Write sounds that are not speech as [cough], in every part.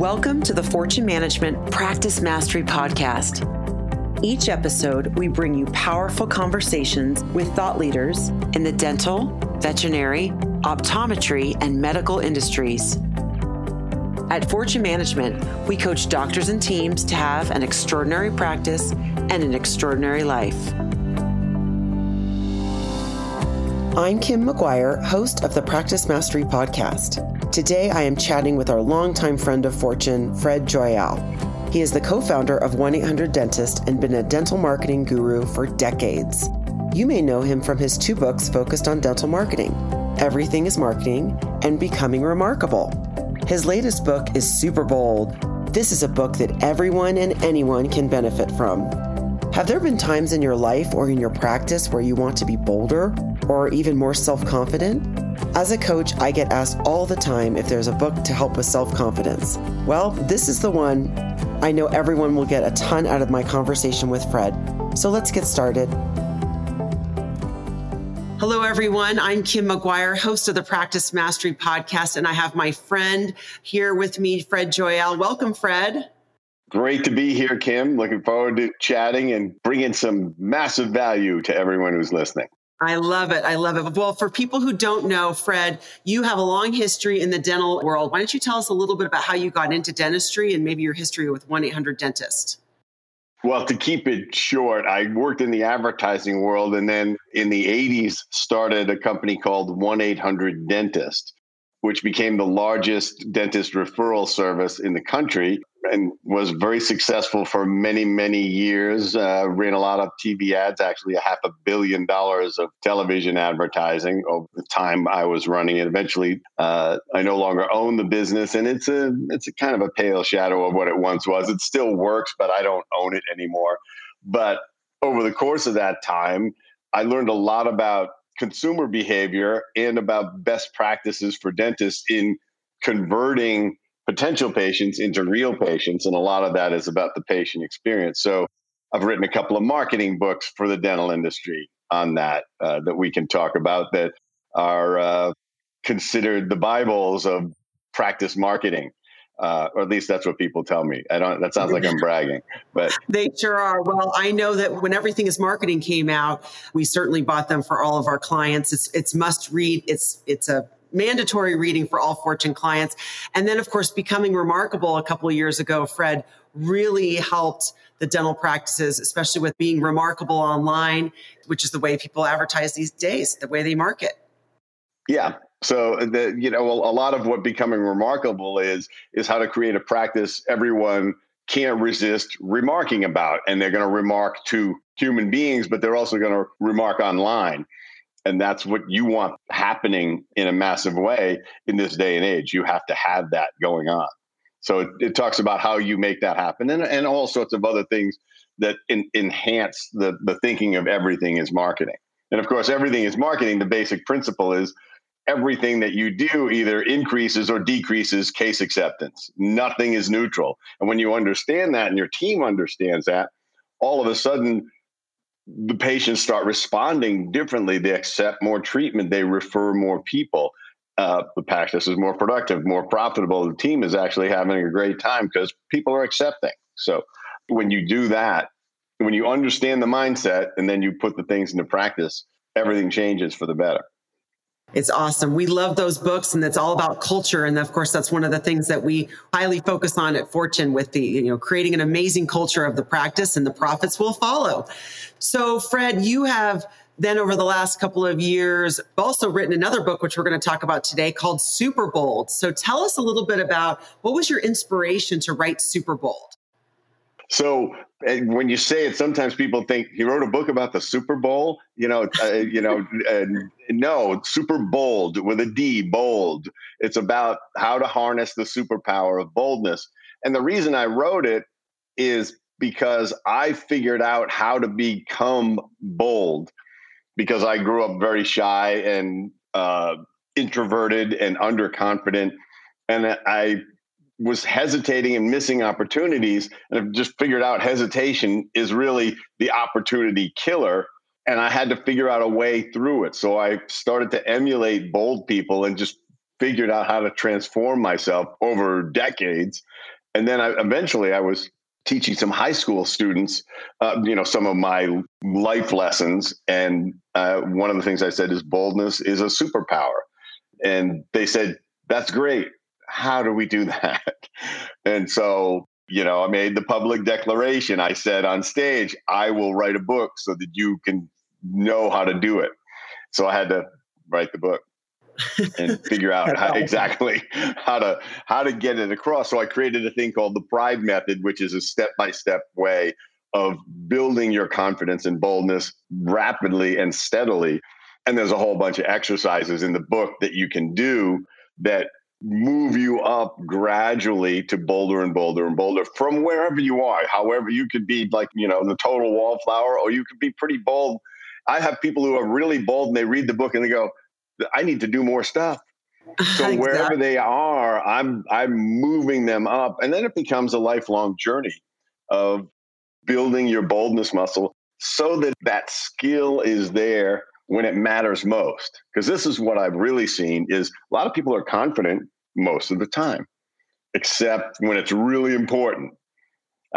Welcome to the Fortune Management Practice Mastery Podcast. Each episode, we bring you powerful conversations with thought leaders in the dental, veterinary, optometry, and medical industries. At Fortune Management, we coach doctors and teams to have an extraordinary practice and an extraordinary life. I'm Kim McGuire, host of the Practice Mastery Podcast. Today I am chatting with our longtime friend of Fortune, Fred Joyal. He is the co founder of 1 800 Dentist and been a dental marketing guru for decades. You may know him from his two books focused on dental marketing Everything is Marketing and Becoming Remarkable. His latest book is super bold. This is a book that everyone and anyone can benefit from. Have there been times in your life or in your practice where you want to be bolder or even more self confident? As a coach, I get asked all the time if there's a book to help with self confidence. Well, this is the one. I know everyone will get a ton out of my conversation with Fred. So let's get started. Hello, everyone. I'm Kim McGuire, host of the Practice Mastery podcast, and I have my friend here with me, Fred Joyal. Welcome, Fred. Great to be here, Kim. Looking forward to chatting and bringing some massive value to everyone who's listening. I love it. I love it. Well, for people who don't know, Fred, you have a long history in the dental world. Why don't you tell us a little bit about how you got into dentistry and maybe your history with 1 800 Dentist? Well, to keep it short, I worked in the advertising world and then in the 80s started a company called 1 800 Dentist, which became the largest dentist referral service in the country and was very successful for many, many years. Uh, ran a lot of TV ads, actually a half a billion dollars of television advertising over the time I was running it. Eventually, uh, I no longer own the business, and it's a it's a kind of a pale shadow of what it once was. It still works, but I don't own it anymore. But over the course of that time, I learned a lot about consumer behavior and about best practices for dentists in converting potential patients into real patients. And a lot of that is about the patient experience. So I've written a couple of marketing books for the dental industry on that uh, that we can talk about that are uh, considered the Bibles of practice marketing. Uh, or at least that's what people tell me. I don't. That sounds like I'm bragging, but [laughs] they sure are. Well, I know that when everything is marketing came out, we certainly bought them for all of our clients. It's it's must read. It's it's a mandatory reading for all Fortune clients. And then, of course, becoming remarkable a couple of years ago, Fred really helped the dental practices, especially with being remarkable online, which is the way people advertise these days, the way they market. Yeah. So the you know a lot of what becoming remarkable is is how to create a practice everyone can't resist remarking about, and they're going to remark to human beings, but they're also going to remark online and that's what you want happening in a massive way in this day and age. You have to have that going on. So it, it talks about how you make that happen and, and all sorts of other things that in, enhance the, the thinking of everything is marketing. And of course everything is marketing. The basic principle is everything that you do either increases or decreases case acceptance. Nothing is neutral. And when you understand that and your team understands that all of a sudden the patients start responding differently. They accept more treatment. They refer more people. Uh, the practice is more productive, more profitable. The team is actually having a great time because people are accepting. So when you do that, when you understand the mindset and then you put the things into practice, everything changes for the better. It's awesome. We love those books and it's all about culture. And of course, that's one of the things that we highly focus on at Fortune with the, you know, creating an amazing culture of the practice and the profits will follow. So Fred, you have then over the last couple of years also written another book, which we're going to talk about today called Super Bold. So tell us a little bit about what was your inspiration to write Super Bold? So when you say it, sometimes people think he wrote a book about the Super Bowl. You know, uh, you know, [laughs] uh, no, super bold with a D, bold. It's about how to harness the superpower of boldness. And the reason I wrote it is because I figured out how to become bold because I grew up very shy and uh, introverted and underconfident, and I was hesitating and missing opportunities and I've just figured out hesitation is really the opportunity killer and I had to figure out a way through it. So I started to emulate bold people and just figured out how to transform myself over decades. And then I, eventually I was teaching some high school students, uh, you know, some of my life lessons. And uh, one of the things I said is boldness is a superpower. And they said, that's great. How do we do [laughs] that? And so, you know, I made the public declaration. I said on stage, I will write a book so that you can know how to do it. So I had to write the book and [laughs] figure out how, exactly [laughs] how to how to get it across. So I created a thing called the Pride Method, which is a step by step way of building your confidence and boldness rapidly and steadily. And there's a whole bunch of exercises in the book that you can do that move you up gradually to bolder and bolder and bolder from wherever you are. However, you could be like, you know, the total wallflower, or you could be pretty bold. I have people who are really bold and they read the book and they go, I need to do more stuff. [laughs] So exactly. wherever they are, I'm I'm moving them up, and then it becomes a lifelong journey of building your boldness muscle so that that skill is there when it matters most. Because this is what I've really seen is a lot of people are confident most of the time, except when it's really important.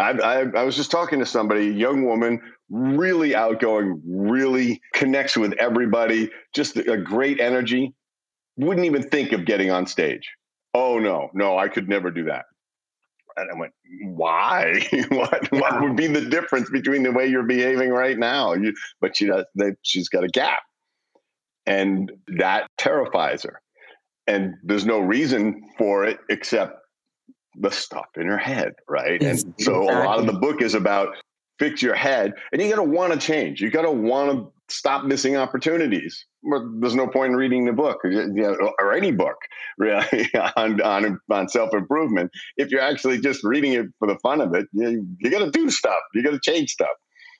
I, I, I was just talking to somebody, a young woman, really outgoing, really connects with everybody, just a great energy. Wouldn't even think of getting on stage. Oh no, no, I could never do that. And I went, why? [laughs] what yeah. what would be the difference between the way you're behaving right now? You, but she does. They, she's got a gap, and that terrifies her. And there's no reason for it except the stuff in her head, right? And so a lot of the book is about fix your head, and you got to want to change. You got to want to stop missing opportunities. There's no point in reading the book or any book really [laughs] on on, on self improvement if you're actually just reading it for the fun of it. You, you got to do stuff. You got to change stuff.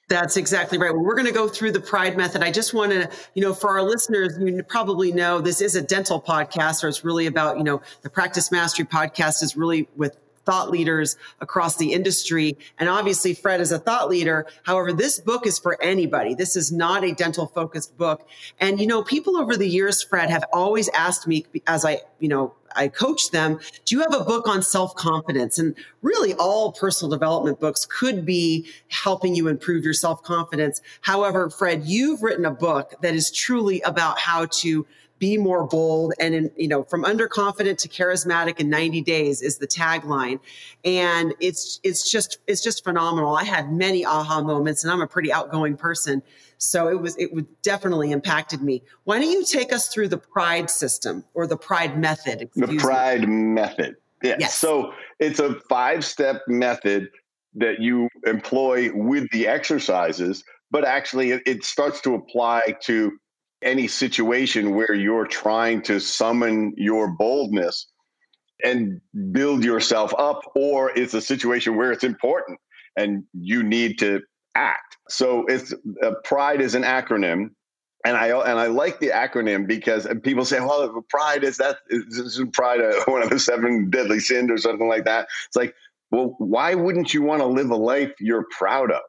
That's exactly right. We're going to go through the pride method. I just want to, you know, for our listeners, you probably know this is a dental podcast, or it's really about, you know, the practice mastery podcast is really with thought leaders across the industry. And obviously, Fred is a thought leader. However, this book is for anybody. This is not a dental focused book. And, you know, people over the years, Fred, have always asked me as I, you know, I coach them, do you have a book on self confidence? And really, all personal development books could be helping you improve your self confidence. However, Fred, you've written a book that is truly about how to be more bold and in, you know from underconfident to charismatic in 90 days is the tagline. And it's it's just it's just phenomenal. I had many aha moments and i'm a pretty outgoing person. So it was it would definitely impacted me. Why don't you take us through the pride system or the pride method the pride me. method. Yeah. yes. So it's a five step method that you employ with the exercises but actually it, it starts to apply to any situation where you're trying to summon your boldness and build yourself up, or it's a situation where it's important and you need to act. So it's uh, pride is an acronym. And I and I like the acronym because people say, "Well, pride is that is pride a, [laughs] one of the seven deadly sins or something like that." It's like, well, why wouldn't you want to live a life you're proud of?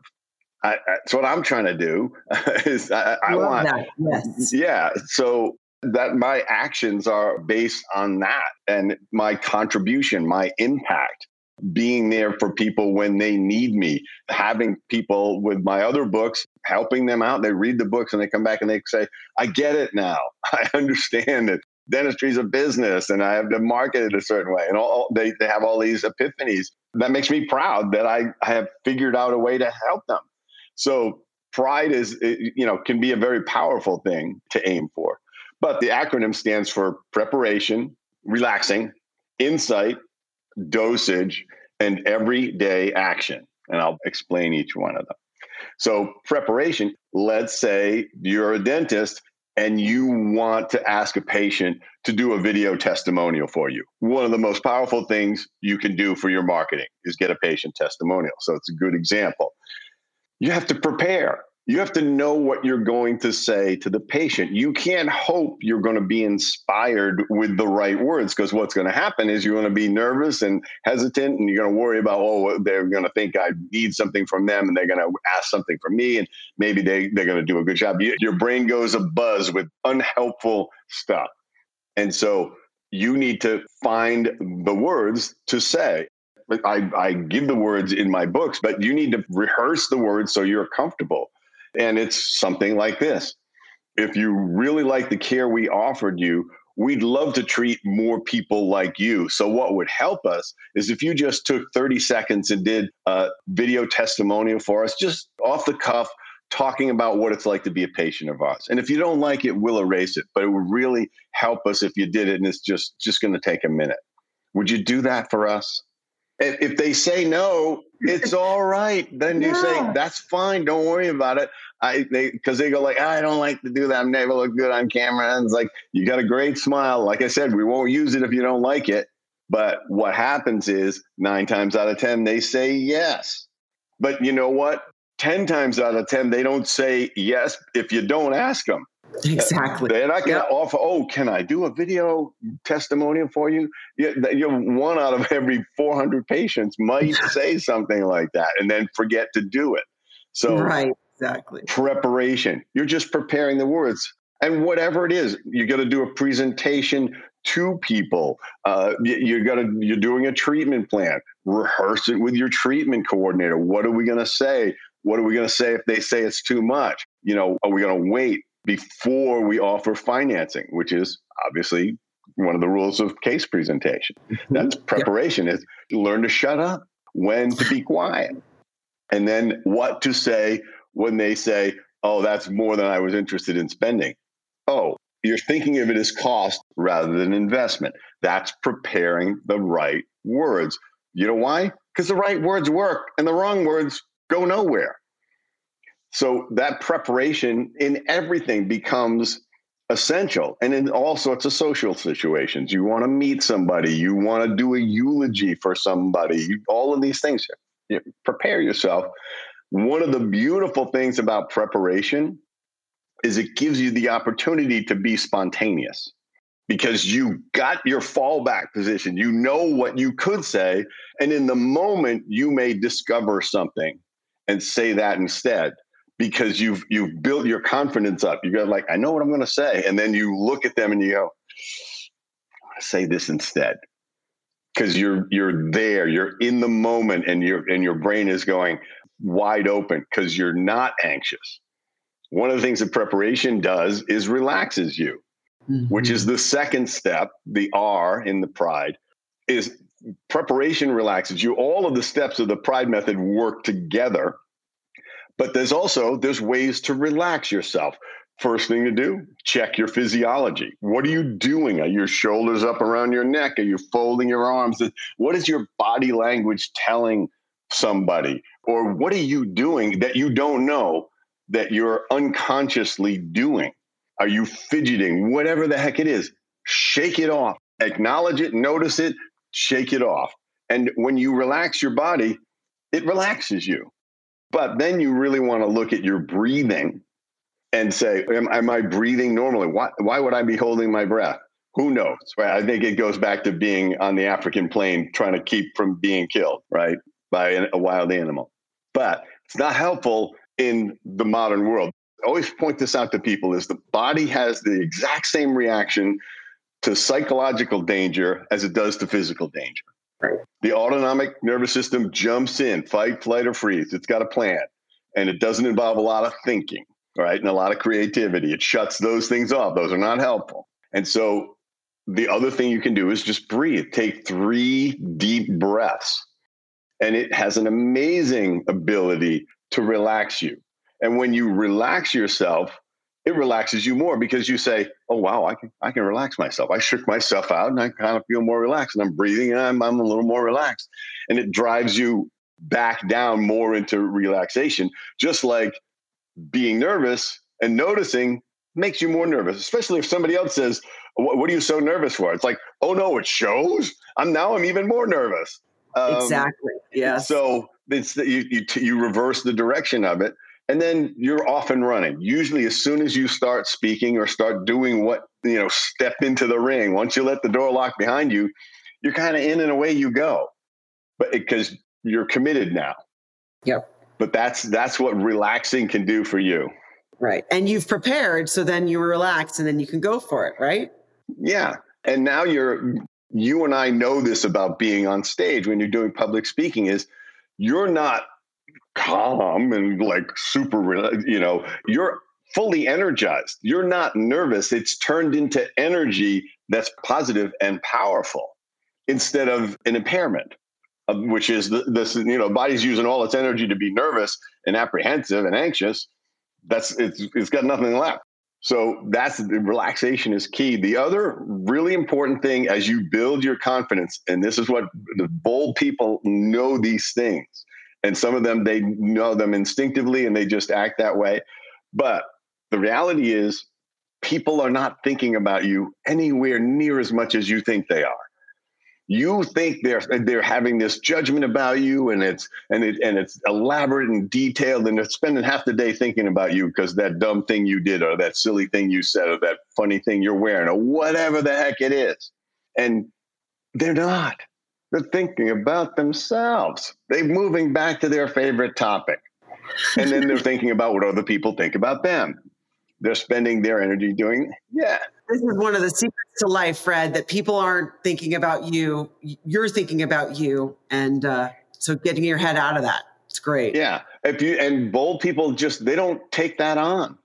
I, that's what I'm trying to do. [laughs] is I, I want, that. yes, yeah. So that my actions are based on that and my contribution, my impact, being there for people when they need me, having people with my other books, helping them out. They read the books and they come back and they say, I get it now. [laughs] I understand it. Dentistry is a business and I have to market it a certain way. And all they, they have all these epiphanies. That makes me proud that I, I have figured out a way to help them. So pride is, eh, you know, can be a very powerful thing to aim for. But the acronym stands for preparation, relaxing, insight, dosage, and everyday action. And I'll explain each one of them. So, preparation, let's say you're a dentist and you want to ask a patient to do a video testimonial for you. One of the most powerful things you can do for your marketing is get a patient testimonial. So, it's a good example you have to prepare. You have to know what you're going to say to the patient. You can't hope you're going to be inspired with the right words because what's going to happen is you're going to be nervous and hesitant and you're going to worry about, oh, they're going to think I need something from them and they're going to ask something from me and maybe they, they're going to do a good job. Your brain goes a buzz with unhelpful stuff. And so you need to find the words to say. I, I give the words in my books, but you need to rehearse the words so you're comfortable. And it's something like this. If you really like the care we offered you, we'd love to treat more people like you. So, what would help us is if you just took 30 seconds and did a video testimonial for us, just off the cuff, talking about what it's like to be a patient of ours. And if you don't like it, we'll erase it. But it would really help us if you did it, and it's just just going to take a minute. Would you do that for us? If they say no, it's [laughs] all right. Then you yeah. say that's fine. Don't worry about it. I they because they go like I don't like to do that. I'm never look good on camera. And it's like you got a great smile. Like I said, we won't use it if you don't like it. But what happens is nine times out of ten they say yes. But you know what? 10 times out of 10, they don't say yes if you don't ask them. Exactly. They're not going to yep. offer, oh, can I do a video testimonial for you? You're one out of every 400 patients might [laughs] say something like that and then forget to do it. So, right, exactly. Preparation. You're just preparing the words. And whatever it is, you got to do a presentation to people. Uh, you, you got to you're doing a treatment plan. Rehearse it with your treatment coordinator. What are we going to say? What are we going to say if they say it's too much? You know, are we going to wait before we offer financing, which is obviously one of the rules of case presentation. Mm-hmm. That's preparation is learn to shut up, when to be quiet, and then what to say when they say, "Oh, that's more than I was interested in spending." Oh, you're thinking of it as cost rather than investment. That's preparing the right words. You know why? Because the right words work and the wrong words go nowhere. So that preparation in everything becomes essential and in all sorts of social situations. You want to meet somebody, you want to do a eulogy for somebody, you, all of these things. You prepare yourself. One of the beautiful things about preparation is it gives you the opportunity to be spontaneous because you got your fallback position. You know what you could say. And in the moment, you may discover something and say that instead because you've you've built your confidence up. You go like, I know what I'm going to say, and then you look at them and you go, I want to say this instead because you're you're there, you're in the moment, and your and your brain is going wide open because you're not anxious. One of the things that preparation does is relaxes you, mm-hmm. which is the second step. The R in the pride is preparation relaxes you. All of the steps of the pride method work together. But there's also there's ways to relax yourself. First thing to do, check your physiology. What are you doing? Are your shoulders up around your neck? Are you folding your arms? What is your body language telling somebody? Or what are you doing that you don't know that you're unconsciously doing? Are you fidgeting? Whatever the heck it is, shake it off. Acknowledge it, notice it, shake it off. And when you relax your body, it relaxes you. But then you really want to look at your breathing and say, am, am I breathing normally? Why, why would I be holding my breath? Who knows? Right? I think it goes back to being on the African plain, trying to keep from being killed, right, by a wild animal. But it's not helpful in the modern world. I always point this out to people is the body has the exact same reaction to psychological danger as it does to physical danger. Right. The autonomic nervous system jumps in, fight, flight, or freeze. It's got a plan, and it doesn't involve a lot of thinking, right, and a lot of creativity. It shuts those things off. Those are not helpful. And so, the other thing you can do is just breathe. Take three deep breaths, and it has an amazing ability to relax you. And when you relax yourself, it relaxes you more because you say, "Oh wow, I can I can relax myself. I shook myself out, and I kind of feel more relaxed, and I'm breathing, and I'm I'm a little more relaxed." And it drives you back down more into relaxation, just like being nervous and noticing makes you more nervous, especially if somebody else says, "What are you so nervous for?" It's like, "Oh no, it shows." I'm now I'm even more nervous. Um, exactly. Yeah. So it's you you you reverse the direction of it and then you're off and running. Usually, as soon as you start speaking or start doing what, you know, step into the ring, once you let the door lock behind you, you're kind of in and away you go. But because you're committed now. Yep. But that's that's what relaxing can do for you. Right. And you've prepared, so then you relax and then you can go for it, right? Yeah. And now you're, you and I know this about being on stage when you're doing public speaking is you're not calm and like super, you know, you're fully energized. You're not nervous. It's turned into energy that's positive and powerful instead of an impairment, um, which is this, you know, body's using all its energy to be nervous and apprehensive and anxious. That's it's it's got nothing left. So that's relaxation is key. The other really important thing as you build your confidence, and this is what the bold people know these things, and some of them they know them instinctively and they just act that way. But the reality is, people are not thinking about you anywhere near as much as you think they are. You think they're they're having this judgment about you and it's and it and it's elaborate and detailed and they're spending half the day thinking about you because that dumb thing you did or that silly thing you said or that funny thing you're wearing or whatever the heck it is. And they're not they're thinking about themselves they're moving back to their favorite topic and then they're [laughs] thinking about what other people think about them they're spending their energy doing yeah this is one of the secrets to life, Fred, that people aren't thinking about you. You're thinking about you. And uh, so getting your head out of that. It's great. Yeah. If you and bold people just they don't take that on.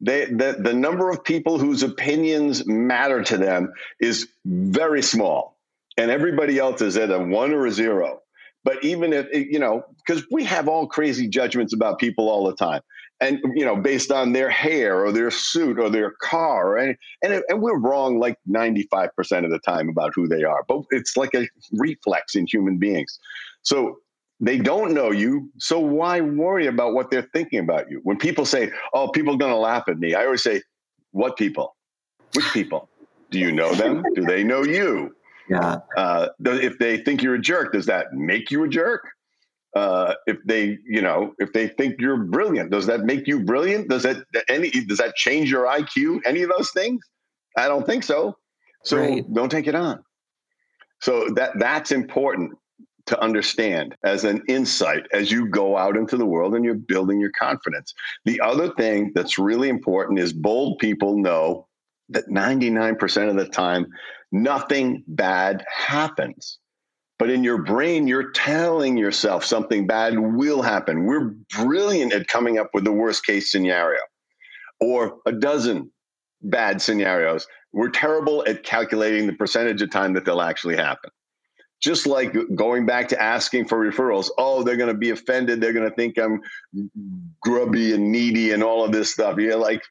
They the, the number of people whose opinions matter to them is very small. And everybody else is at a one or a zero. But even if you know, because we have all crazy judgments about people all the time. And you know based on their hair or their suit or their car and and, and we're wrong like 95% of the time about who they are but it's like a reflex in human beings. So they don't know you so why worry about what they're thinking about you? When people say oh people are going to laugh at me i always say what people? Which people? Do you know them? Do they know you yeah. Uh, if they think you're a jerk does that make you a jerk? Uh, if they you know if they think you're brilliant does that make you brilliant? Does that any does that change your iq any of those things? I don't think so. So right. don't take it on. So that that's important to understand as an insight as you go out into the world and you're building your confidence. The other thing that's really important is bold people know that 99% of the time nothing bad happens but in your brain, you're telling yourself something bad will happen. We're brilliant at coming up with the worst case scenario or a dozen bad scenarios. We're terrible at calculating the percentage of time that they'll actually happen. Just like going back to asking for referrals. Oh, they're going to be offended. They're going to think I'm grubby and needy and all of this stuff. You're like,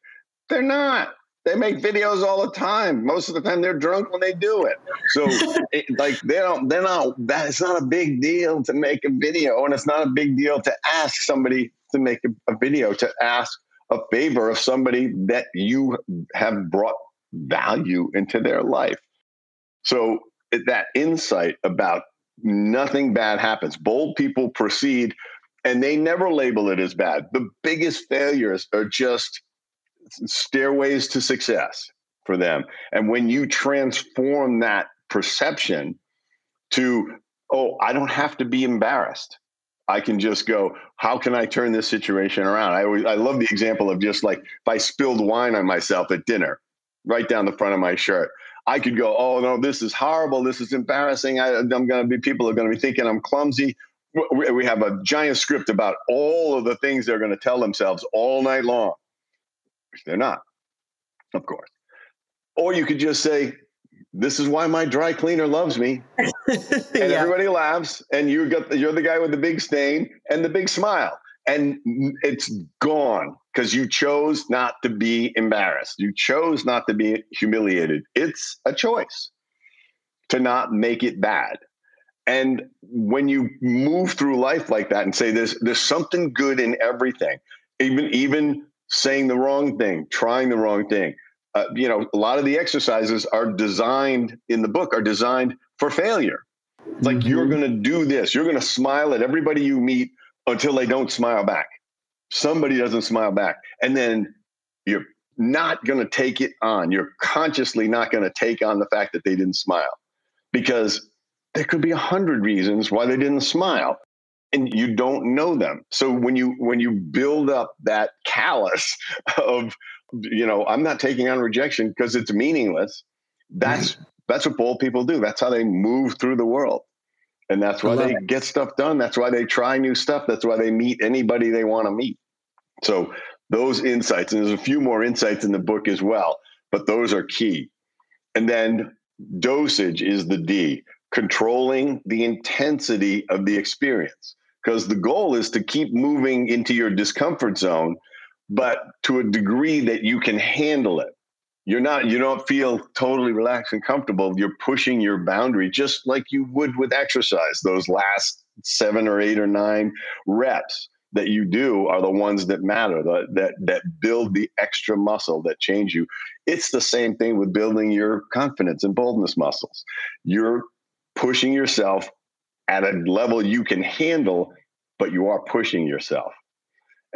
they're not. They make videos all the time. Most of the time, they're drunk when they do it. So, [laughs] it, like, they don't. They're not. That it's not a big deal to make a video, and it's not a big deal to ask somebody to make a, a video. To ask a favor of somebody that you have brought value into their life. So that insight about nothing bad happens. Bold people proceed and they never label it as bad. The biggest failures are just stairways to success for them. And when you transform that perception to, oh, I don't have to be embarrassed. I can just go, how can I turn this situation around? I always, I love the example of just like if I spilled wine on myself at dinner, right down the front of my shirt. I could go, oh no, this is horrible. This is embarrassing. I, am going to be, people are going to be thinking I'm clumsy. We, have a giant script about all of the things they're going to tell themselves all night long they're not, of course. Or you could just say, this is why my dry cleaner loves me. [laughs] and yeah. everybody laughs, and you got you're the guy with the big stain and the big smile. And it's gone because you chose not to be embarrassed. You chose not to be humiliated. It's a choice to not make it bad. And when you move through life like that and say there's there's something good in everything, even even saying the wrong thing, trying the wrong thing. Uh, you know, a lot of the exercises are designed in the book are designed for failure. Like mm-hmm. you're going to do this, you're going to smile at everybody you meet until they don't smile back. Somebody doesn't smile back, and then you're not going to take it on. You're consciously not going to take on the fact that they didn't smile because there could be a hundred reasons why they didn't smile and you don't know them. So when you when you build up that callus [laughs] of you know, I'm not taking on rejection because it's meaningless. That's That's what bold people do. That's how they move through the world. And that's why they it. get stuff done. That's why they try new stuff. That's why they meet anybody they want to meet. So those insights, and there's a few more insights in the book as well, but those are key. And then dosage is the D, controlling the intensity of the experience. Because the goal is to keep moving into your discomfort zone, but to a degree that you can handle it. You're not you don't feel totally relaxed and comfortable. You're pushing your boundary just like you would with exercise. Those last seven or eight or nine reps that you do are the ones that matter that that, that build the extra muscle that change you. It's the same thing with building your confidence and boldness muscles. You're pushing yourself at a level you can handle but you are pushing yourself.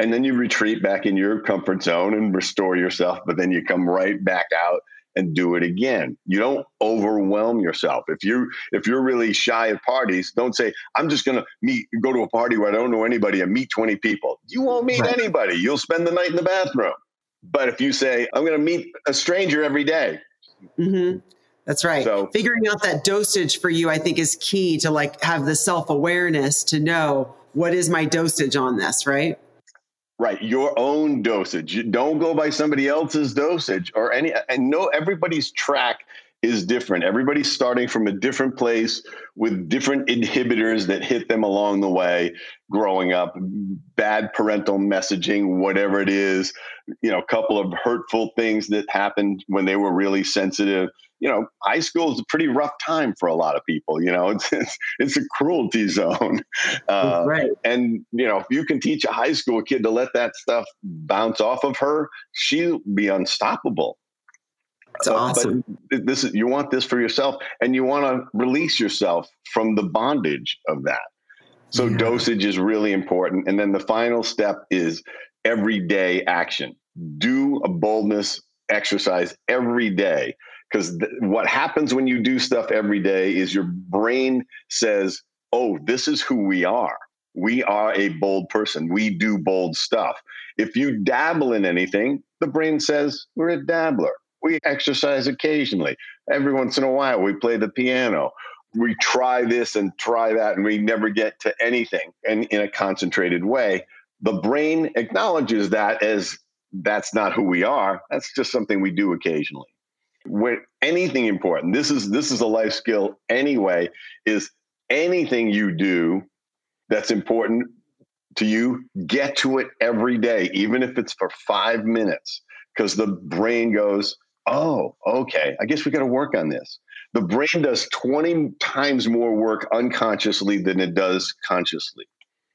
And then you retreat back in your comfort zone and restore yourself but then you come right back out and do it again. You don't overwhelm yourself. If you if you're really shy at parties don't say i'm just going to meet go to a party where i don't know anybody and meet 20 people. You won't meet right. anybody. You'll spend the night in the bathroom. But if you say i'm going to meet a stranger every day, mm-hmm. That's right so, figuring out that dosage for you i think is key to like have the self-awareness to know what is my dosage on this right Right, your own dosage. Don't go by somebody else's dosage or any. And no, everybody's track is different. Everybody's starting from a different place with different inhibitors that hit them along the way growing up, bad parental messaging, whatever it is, you know, a couple of hurtful things that happened when they were really sensitive you know, high school is a pretty rough time for a lot of people. You know, [laughs] it's it's, it's a cruelty zone, [laughs] uh, right? And you know, if you can teach a high school kid to let that stuff bounce off of her, she'll be unstoppable. That's uh, awesome. But this is you want this for yourself, and you want to release yourself from the bondage of that. So yeah. dosage is really important, and then the final step is everyday action. Do a boldness exercise every day because th- what happens when you do stuff every day is your brain says, "Oh, this is who we are. We are a bold person. We do bold stuff." If you dabble in anything, the brain says, "We're a dabbler. We exercise occasionally. Every once in a while, we play the piano." We try this and try that, and we never get to anything and in a concentrated way. The brain acknowledges that as that's not who we are. That's just something we do occasionally when anything important this is this is a life skill anyway is anything you do that's important to you get to it every day even if it's for five minutes. Because the brain goes oh okay i guess we got to work on this. The brain does 20 times more work unconsciously than it does consciously.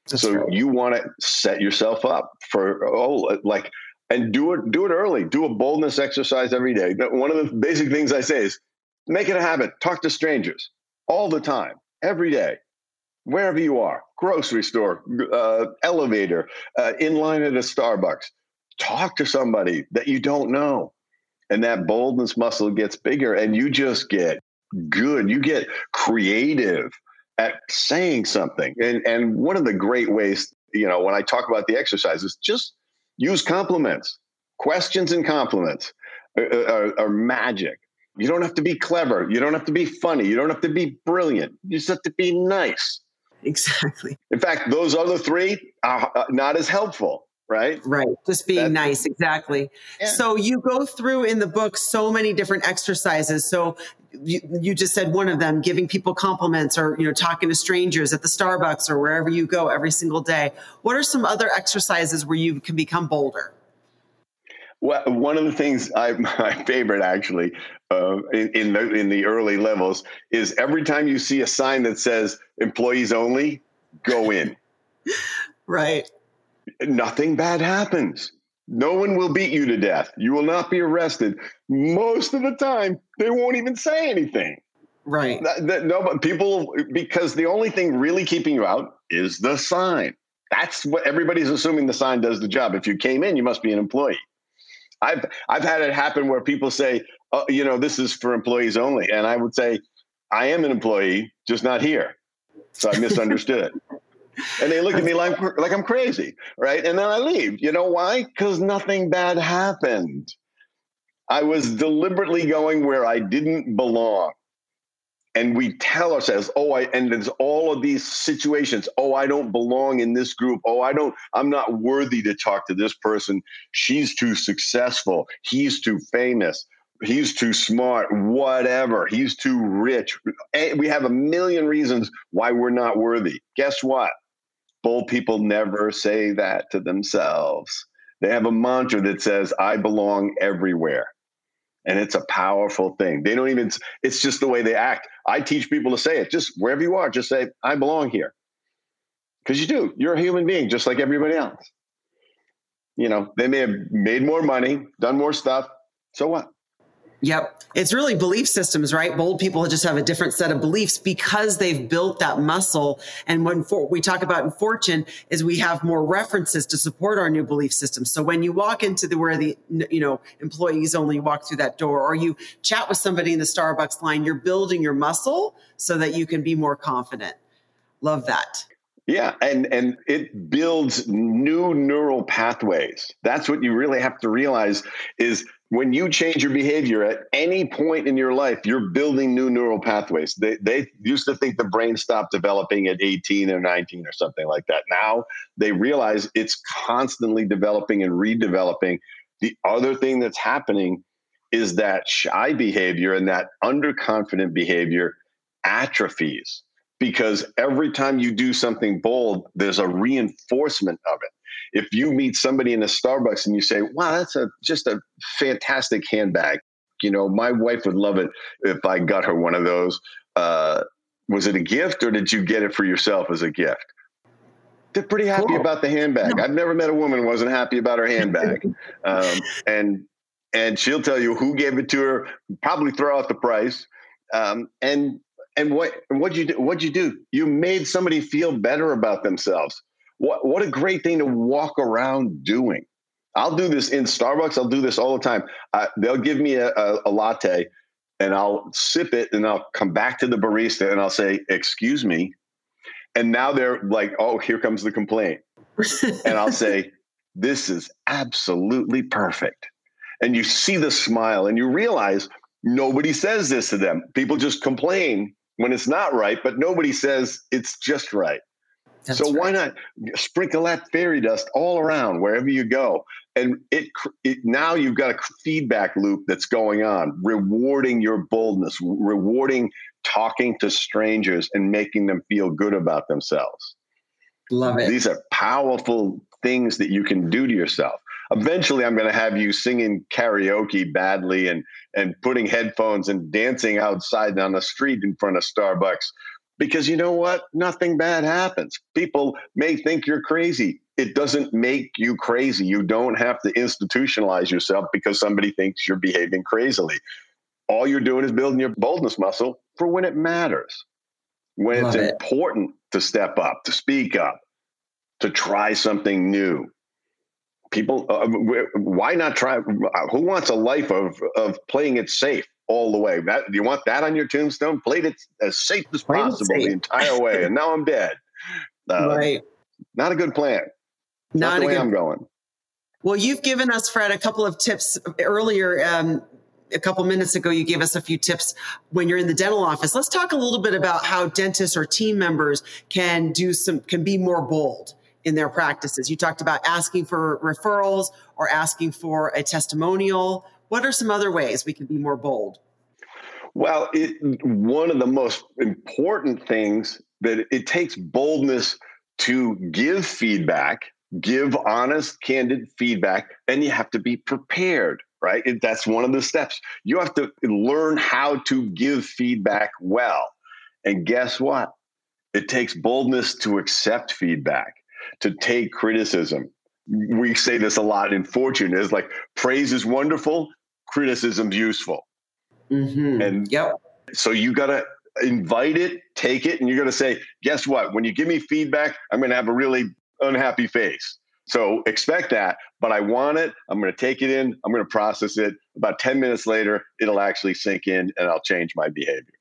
That's so right. you want to set yourself up for oh like and do it do it early. Do a boldness exercise every day. One of the basic things I say is make it a habit. Talk to strangers all the time, every day, wherever you are, grocery store, uh, elevator, uh, in line at a Starbucks. Talk to somebody that you don't know, and that boldness muscle gets bigger, and you just get good. You get creative at saying something. And and one of the great ways, you know, when I talk about the exercises, just use compliments. Questions and compliments are, are, are, magic. You don't have to be clever. You don't have to be funny. You don't have to be brilliant. You just have to be nice. Exactly. In fact, those other three are uh, not as helpful right? Right. Just being That's, nice. Exactly. Yeah. So you go through in the book so many different exercises. So you, you just said one of them, giving people compliments or, you know, talking to strangers at the Starbucks or wherever you go every single day. What are some other exercises where you can become bolder? Well, one of the things I, [laughs] my favorite actually uh, in, in the in the early levels is every time you see a sign that says employees only, go in. [laughs] right nothing bad happens. No one will beat you to death. You will not be arrested. Most of the time, they won't even say anything. Right. That, that, no, but people, because the only thing really keeping you out is the sign. That's what everybody's assuming the sign does the job. If you came in, you must be an employee. I've I've had it happen where people say, oh, you know, this is for employees only, and I would say, I am an employee, just not here. So I [laughs] misunderstood it and they look at me like like I'm crazy, right? And then I leave. You know why? Because nothing bad happened. I was deliberately going where I didn't belong. and we tell ourselves, oh, I, and there's all of these situations. Oh, I don't belong in this group. Oh, I don't, I'm not worthy to talk to this person. She's too successful. He's too famous. He's too smart. Whatever. He's too rich. We have a million reasons why we're not worthy. Guess what? Bold people never say that to themselves. They have a mantra that says, I belong everywhere and it's a powerful thing. They don't even, it's just the way they act. I teach people to say it just wherever you are, just say, I belong here. Because you do. You're a human being just like everybody else. You know, they may have made more money, done more stuff. So what? Yep. It's really belief systems, right? Bold people just have a different set of beliefs because they've built that muscle. And when for, we talk about in fortune is we have more references to support our new belief system. So when you walk into the, where the, you know, employees only walk through that door or you chat with somebody in the Starbucks line, you're building your muscle so that you can be more confident. Love that. Yeah, and and it builds new neural pathways. That's what you really have to realize is when you change your behavior at any point in your life, you're building new neural pathways. They, they used to think the brain stopped developing at 18 or 19 or something like that. Now they realize it's constantly developing and redeveloping. The other thing that's happening is that shy behavior and that underconfident behavior atrophies because every time you do something bold, there's a reinforcement of it if you meet somebody in a Starbucks and you say, "Wow, that's a just a fantastic handbag," you know, my wife would love it if I got her one of those. Uh, was it a gift or did you get it for yourself as a gift? They're pretty happy cool. about the handbag. No. I've never met a woman who wasn't happy about her handbag, [laughs] um, and and she'll tell you who gave it to her. Probably throw out the price, um, and and what what you do? What you do? You made somebody feel better about themselves. What what a great thing to walk around doing. I'll do this in Starbucks. I'll do this all the time. Uh, they'll give me a, a, a latte, and I'll sip it, and I'll come back to the barista, and I'll say, "Excuse me," and now they're like, "Oh, here comes the complaint," and I'll say, [laughs] "This is absolutely perfect." And you see the smile, and you realize nobody says this to them. People just complain when it's not right, but nobody says it's just right. That's so right. why not sprinkle that fairy dust all around wherever you go? And it, it now you've got a feedback loop that's going on, rewarding your boldness, rewarding talking to strangers and making them feel good about themselves. Love it. These are powerful things that you can do to yourself. Eventually, I'm going to have you singing karaoke badly and and putting headphones and dancing outside on the street in front of Starbucks because you know what? Nothing bad happens. People may think you're crazy. It doesn't make you crazy. You don't have to institutionalize yourself because somebody thinks you're behaving crazily. All you're doing is building your boldness muscle for when it matters, when Love it's it. important to step up, to speak up, to try something new. People, uh, why not try? Who wants a life of of playing it safe? All the way. That you want that on your tombstone? Played it as safe as Played possible the entire way, and now I'm dead. [laughs] Uh, right. Not a good plan. Not, not the way good, I'm going. Well, you've given us, Fred, a couple of tips earlier. Um, a couple minutes ago, you gave us a few tips when you're in the dental office. Let's talk a little bit about how dentists or team members can do some, can be more bold in their practices. You talked about asking for referrals or asking for a testimonial what are some other ways we can be more bold? Well, it, one of the most important things that it takes boldness to give feedback, give honest, candid feedback, and you have to be prepared, right? It, that's one of the steps. You have to learn how to give feedback well. And guess what? It takes boldness to accept feedback, to take criticism. We say this a lot in Fortune is like praise is wonderful, criticism's useful. Mm-hmm. And yep. so you got to invite it, take it, and you're going to say, guess what? When you give me feedback, I'm going to have a really unhappy face. So expect that, but I want it. I'm going to take it in. I'm going to process it. About 10 minutes later, it'll actually sink in and I'll change my behavior.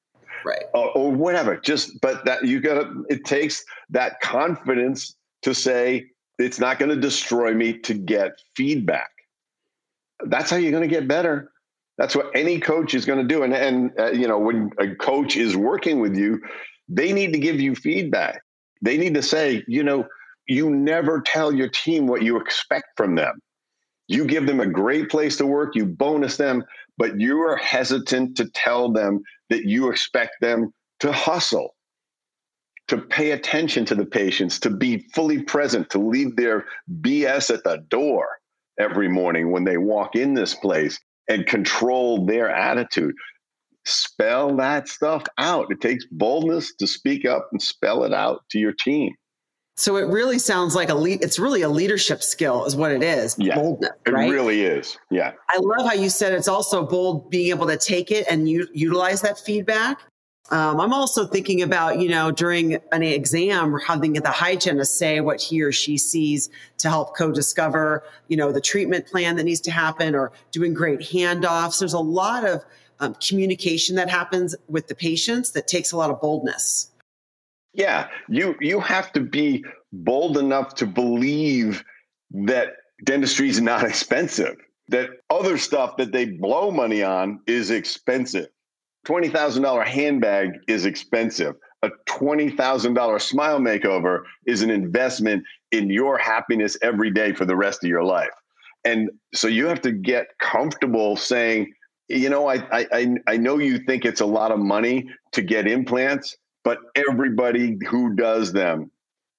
Right. Or, or whatever. Just, but that you got to, it takes that confidence to say, it's not going to destroy me to get feedback that's how you're going to get better. That's what any coach is going to do. And, and uh, you know, when a coach is working with you, they need to give you feedback. They need to say, you know, you never tell your team what you expect from them. You give them a great place to work, you bonus them, but you are hesitant to tell them that you expect them to hustle, to pay attention to the patients, to be fully present, to leave their BS at the door every morning when they walk in this place and control their attitude. Spell that stuff out. It takes boldness to speak up and spell it out to your team. So it really sounds like a lead. It's really a leadership skill, is what it is. Yeah, boldness. Right? It really is. Yeah. I love how you said it's also bold being able to take it and u- utilize that feedback. Um, I'm also thinking about, you know, during an exam, having the hygienist say what he or she sees to help co-discover, you know, the treatment plan that needs to happen or doing great handoffs. There's a lot of um, communication that happens with the patients that takes a lot of boldness. Yeah, you you have to be bold enough to believe that dentistry is not [laughs] expensive. That other stuff that they blow money on is expensive. Twenty thousand dollar handbag is expensive. A twenty thousand dollar smile makeover is an investment in your happiness every day for the rest of your life. And so you have to get comfortable saying, you know, I I I know you think it's a lot of money to get implants, but everybody who does them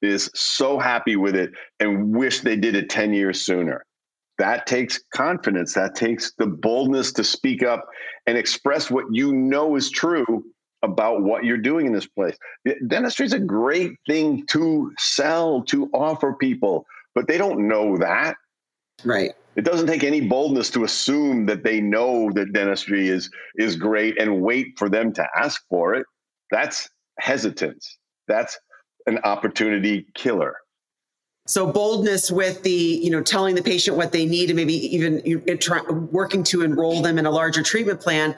is so happy with it and wish they did it 10 years sooner. That takes confidence. That takes the boldness to speak up and express what you know is true about what you're doing in this place. Dentistry is a great thing to sell, to offer people, but they don't know that. Right. It doesn't take any boldness to assume that they know that dentistry is is great and wait for them to ask for it. That's hesitance. That's an opportunity killer. So boldness with the, you know, telling the patient what they need and maybe even working to enroll them in a larger treatment plan.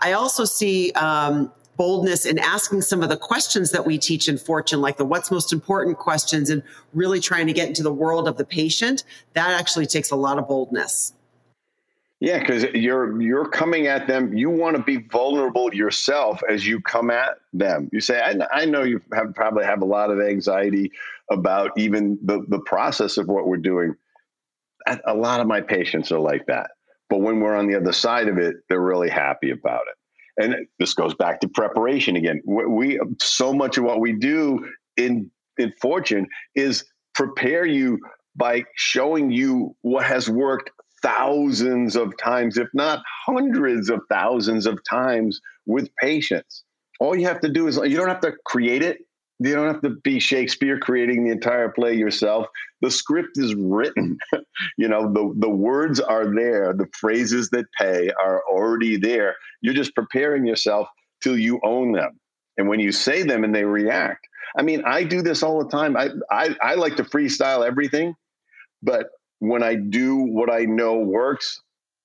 I also see um, boldness in asking some of the questions that we teach in Fortune, like the what's most important questions and really trying to get into the world of the patient. That actually takes a lot of boldness. Yeah, because you're you're coming at them. You want to be vulnerable yourself as you come at them. You say, "I, I know you have probably have a lot of anxiety about even the the process of what we're doing." A lot of my patients are like that, but when we're on the other side of it, they're really happy about it. And this goes back to preparation again. We so much of what we do in in Fortune is prepare you by showing you what has worked thousands of times, if not hundreds of thousands of times with patients. All you have to do is you don't have to create it. You don't have to be Shakespeare creating the entire play yourself. The script is written. [laughs] you know, the, the words are there. The phrases that pay are already there. You're just preparing yourself till you own them. And when you say them and they react, I mean, I do this all the time. I, I, I like to freestyle everything, but when I do what I know works,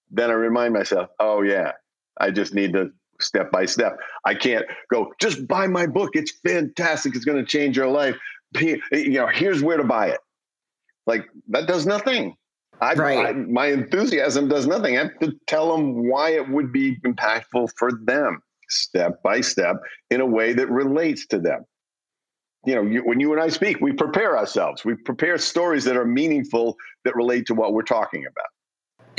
then I remind myself, oh, yeah, I just need to step by step. I can't go, just buy my book. It's fantastic. It's going to change your life. You know, here's where to buy it. Like that does nothing. I, right. I, my enthusiasm does nothing. I have to tell them why it would be impactful for them, step by step, in a way that relates to them you know, you, when you and I speak, we prepare ourselves. We prepare stories that are meaningful that relate to what we're talking about.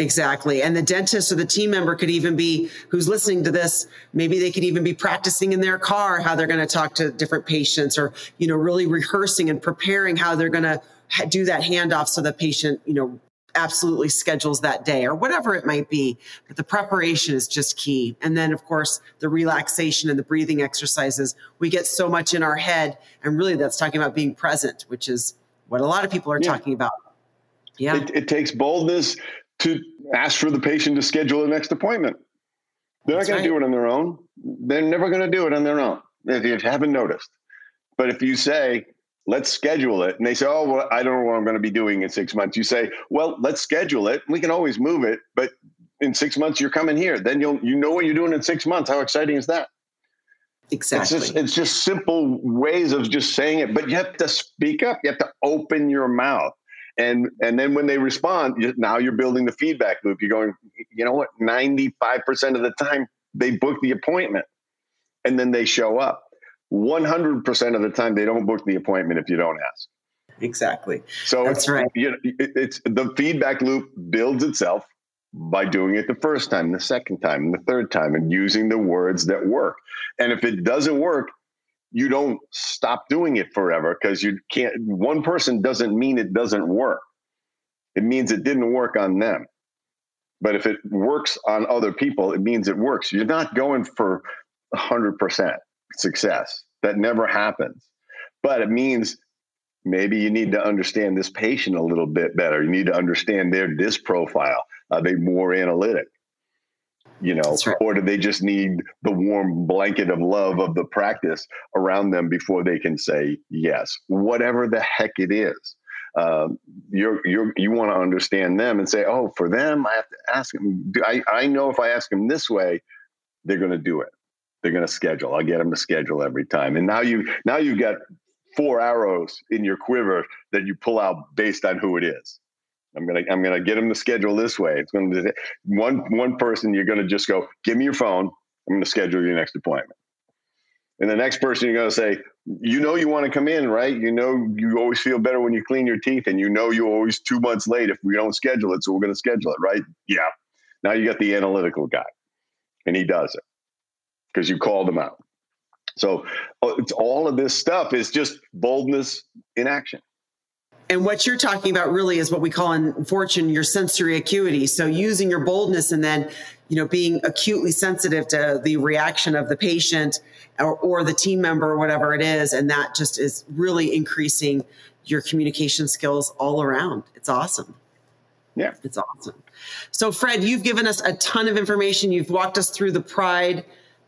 Exactly. And the dentist or the team member could even be who's listening to this, maybe they could even be practicing in their car how they're going to talk to different patients or, you know, really rehearsing and preparing how they're going to do that handoff so the patient, you know, absolutely schedules that day or whatever it might be. But the preparation is just key. And then, of course, the relaxation and the breathing exercises. We get so much in our head. And really, that's talking about being present, which is what a lot of people are yeah. talking about. Yeah. It, it, takes boldness to ask for the patient to schedule a next appointment. They're that's not going right. to do it on their own. They're never going to do it on their own if you haven't noticed. But if you say, let's schedule it. And they say, oh, well, I don't know what I'm going to be doing in six months. You say, well, let's schedule it. We can always move it, but in six months you're coming here. Then you'll you know what you're doing in six months. How exciting is that? Exactly. It's just, it's just simple ways of just saying it, but you have to speak up. You have to open your mouth and and then when they respond, now you're building the feedback loop. You're going, you know what? Ninety five percent of the time they book the appointment, and then they show up. One hundred percent of the time they don't book the appointment if you don't ask. Exactly. So that's right. You know, it's the feedback loop builds itself by doing it the first time, the second time, and the third time, and using the words that work. And if it doesn't work, you don't stop doing it forever because you can't. One person doesn't mean it doesn't work. It means it didn't work on them. But if it works on other people, it means it works. You're not going for 100% success. That never happens. But it means maybe you need to understand this patient a little bit better. You need to understand their disc profile. Are they more analytic? You know, right. or do they just need the warm blanket of love of the practice around them before they can say yes? Whatever the heck it is. Um, you're, you're, you want to understand them and say, oh, for them, I have to ask them. I, I know if I ask them this way, they're going to do it. They're going to schedule. I get them to schedule every time. And now you now you've got four arrows in your quiver that you pull out based on who it is. I'm gonna I'm gonna get them to schedule this way. It's to be one one person. You're to just go, give me your phone. I'm to schedule your next appointment. And the next person you're to say, you know, you want to come in, right? You know, you always feel better when you clean your teeth, and you know, you're always two months late if we don't schedule it. So we're to schedule it, right? Yeah. Now you got the analytical guy, and he does it because you called him out. So uh, it's all of this stuff is just boldness in action. And what you're talking about really is what we call in fortune your sensory acuity. So using your boldness and then, you know, being acutely sensitive to the reaction of the patient or, or the team member or whatever it is. And that just is really increasing your communication skills all around. It's awesome. Yeah. It's awesome. So, Fred, you've given us a ton of information. You've walked us through the pride,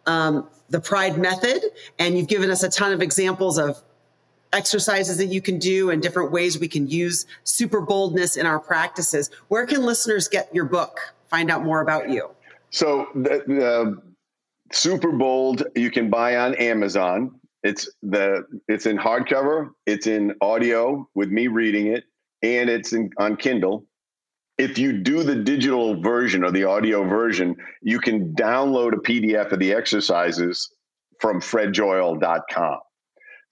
um, the pride method, and you've given us a ton of examples of exercises that you can do and different ways we can use super boldness in our practices. Where can listeners get your book, find out more about you? So, the, Super Bold you can buy on Amazon. It's the it's in hardcover, it's in audio with me reading it, and it's in, on Kindle. If you do the digital version or the audio version, you can download a PDF of the exercises from fredjoyal.com.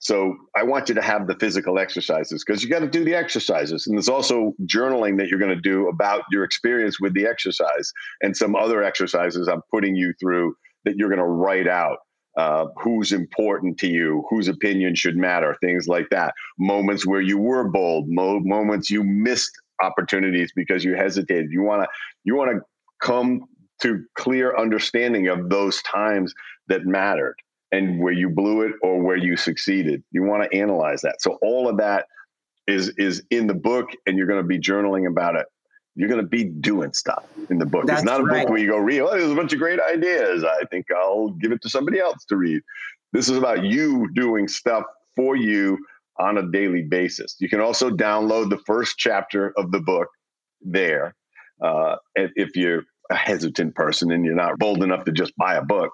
So I want you to have the physical exercises because you got to do the exercises. And there's also journaling that you're going to do about your experience with the exercise and some other exercises I'm putting you through that you're going to write out. Uh, who's important to you, whose opinion should matter, things like that. Moments where you were bold, mo- moments you missed opportunities because you hesitated. You want to you want to come to clear understanding of those times that mattered and where you blew it or where you succeeded. You want to analyze that. So all of that is is in the book, and you're going to be journaling about it. You're going to be doing stuff in the book. That's it's not a right. book where you go read. Oh, there's a bunch of great ideas. I think I'll give it to somebody else to read. This is about you doing stuff for you on a daily basis. You can also download the first chapter of the book there. Uh, if you're a hesitant person and you're not bold enough to just buy a book,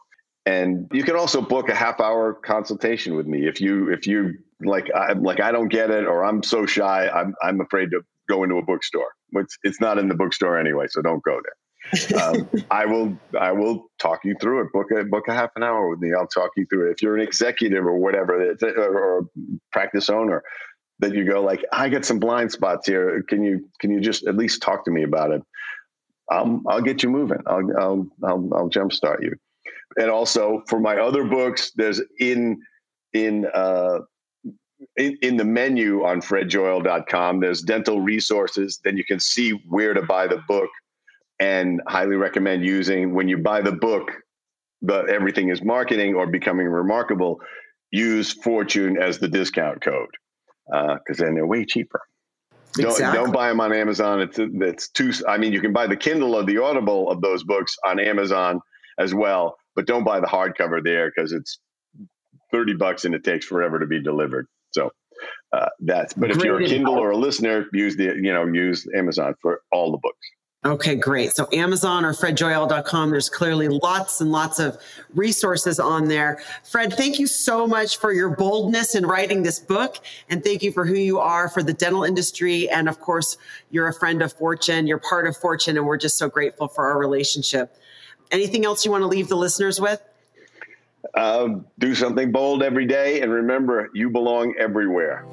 and you can also book a half hour consultation with me if you if you like I, like I don't get it or I'm so shy I'm I'm afraid to go into a bookstore. It's it's not in the bookstore anyway, so don't go there. um, [laughs] I will I will talk you through it. Book a book a half an hour with me. I'll talk you through it. If you're an executive or whatever, or a practice owner, that you go like I got some blind spots here. Can you can you just at least talk to me about it? I'll I'll get you moving. I'll I'll I'll, I'll jumpstart you and also for my other books, there's in in uh, in, in the menu on fredjoyal.com, there's dental resources. Then you can see where to buy the book, and highly recommend using when you buy the book. But everything is marketing or becoming remarkable. Use Fortune as the discount code because uh, then they're way cheaper. Exactly. Don't don't buy them on Amazon. It's it's too. I mean, you can buy the Kindle or the Audible of those books on Amazon as well but don't buy the hardcover there because it's 30 bucks and it takes forever to be delivered. So uh, that's, but if you're a Kindle or a listener, use the, you know, use Amazon for all the books. Okay, great. So Amazon or fredjoyal.com, there's clearly lots and lots of resources on there. Fred, thank you so much for your boldness in writing this book. And thank you for who you are for the dental industry. And of course, you're a friend of Fortune, you're part of Fortune, and we're just so grateful for our relationship. Anything else you want to leave the listeners with? Uh, do something bold every day. And remember, you belong everywhere.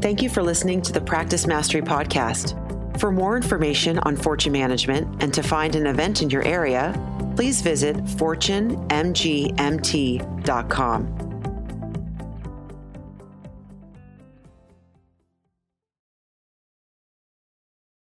Thank you for listening to the Practice Mastery Podcast. For more information on Fortune Management and to find an event in your area, please visit fortunemgmt.com.